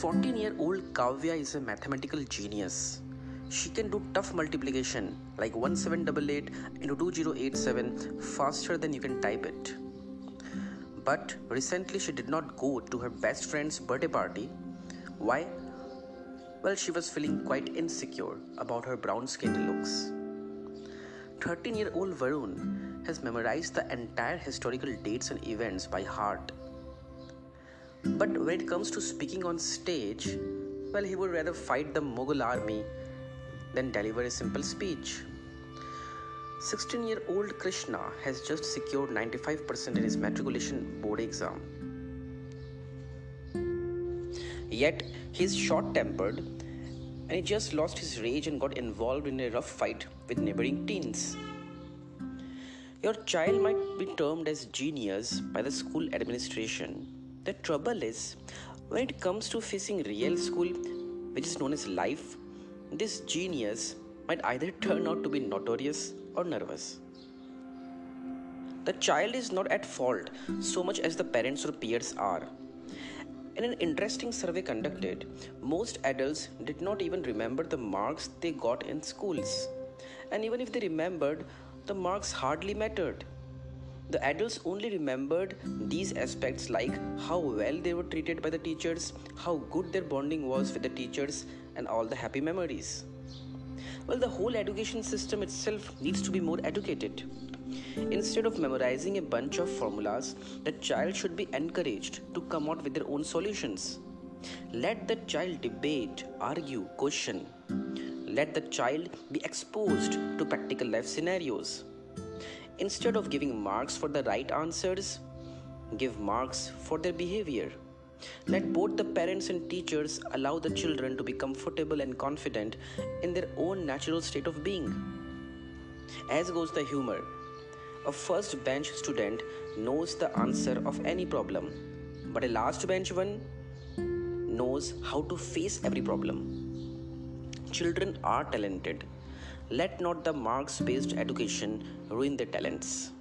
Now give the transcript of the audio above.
14 year old Kavya is a mathematical genius. She can do tough multiplication like 1788 into 2087 faster than you can type it. But recently she did not go to her best friend's birthday party. Why? Well, she was feeling quite insecure about her brown skinned looks. 13 year old Varun has memorized the entire historical dates and events by heart but when it comes to speaking on stage, well, he would rather fight the Mughal army than deliver a simple speech. 16 year old Krishna has just secured 95% in his matriculation board exam. Yet, he is short tempered and he just lost his rage and got involved in a rough fight with neighboring teens. Your child might be termed as genius by the school administration the trouble is, when it comes to facing real school, which is known as life, this genius might either turn out to be notorious or nervous. The child is not at fault so much as the parents or peers are. In an interesting survey conducted, most adults did not even remember the marks they got in schools. And even if they remembered, the marks hardly mattered. The adults only remembered these aspects like how well they were treated by the teachers, how good their bonding was with the teachers, and all the happy memories. Well, the whole education system itself needs to be more educated. Instead of memorizing a bunch of formulas, the child should be encouraged to come out with their own solutions. Let the child debate, argue, question. Let the child be exposed to practical life scenarios. Instead of giving marks for the right answers, give marks for their behavior. Let both the parents and teachers allow the children to be comfortable and confident in their own natural state of being. As goes the humor, a first bench student knows the answer of any problem, but a last bench one knows how to face every problem. Children are talented let not the marks based education ruin their talents.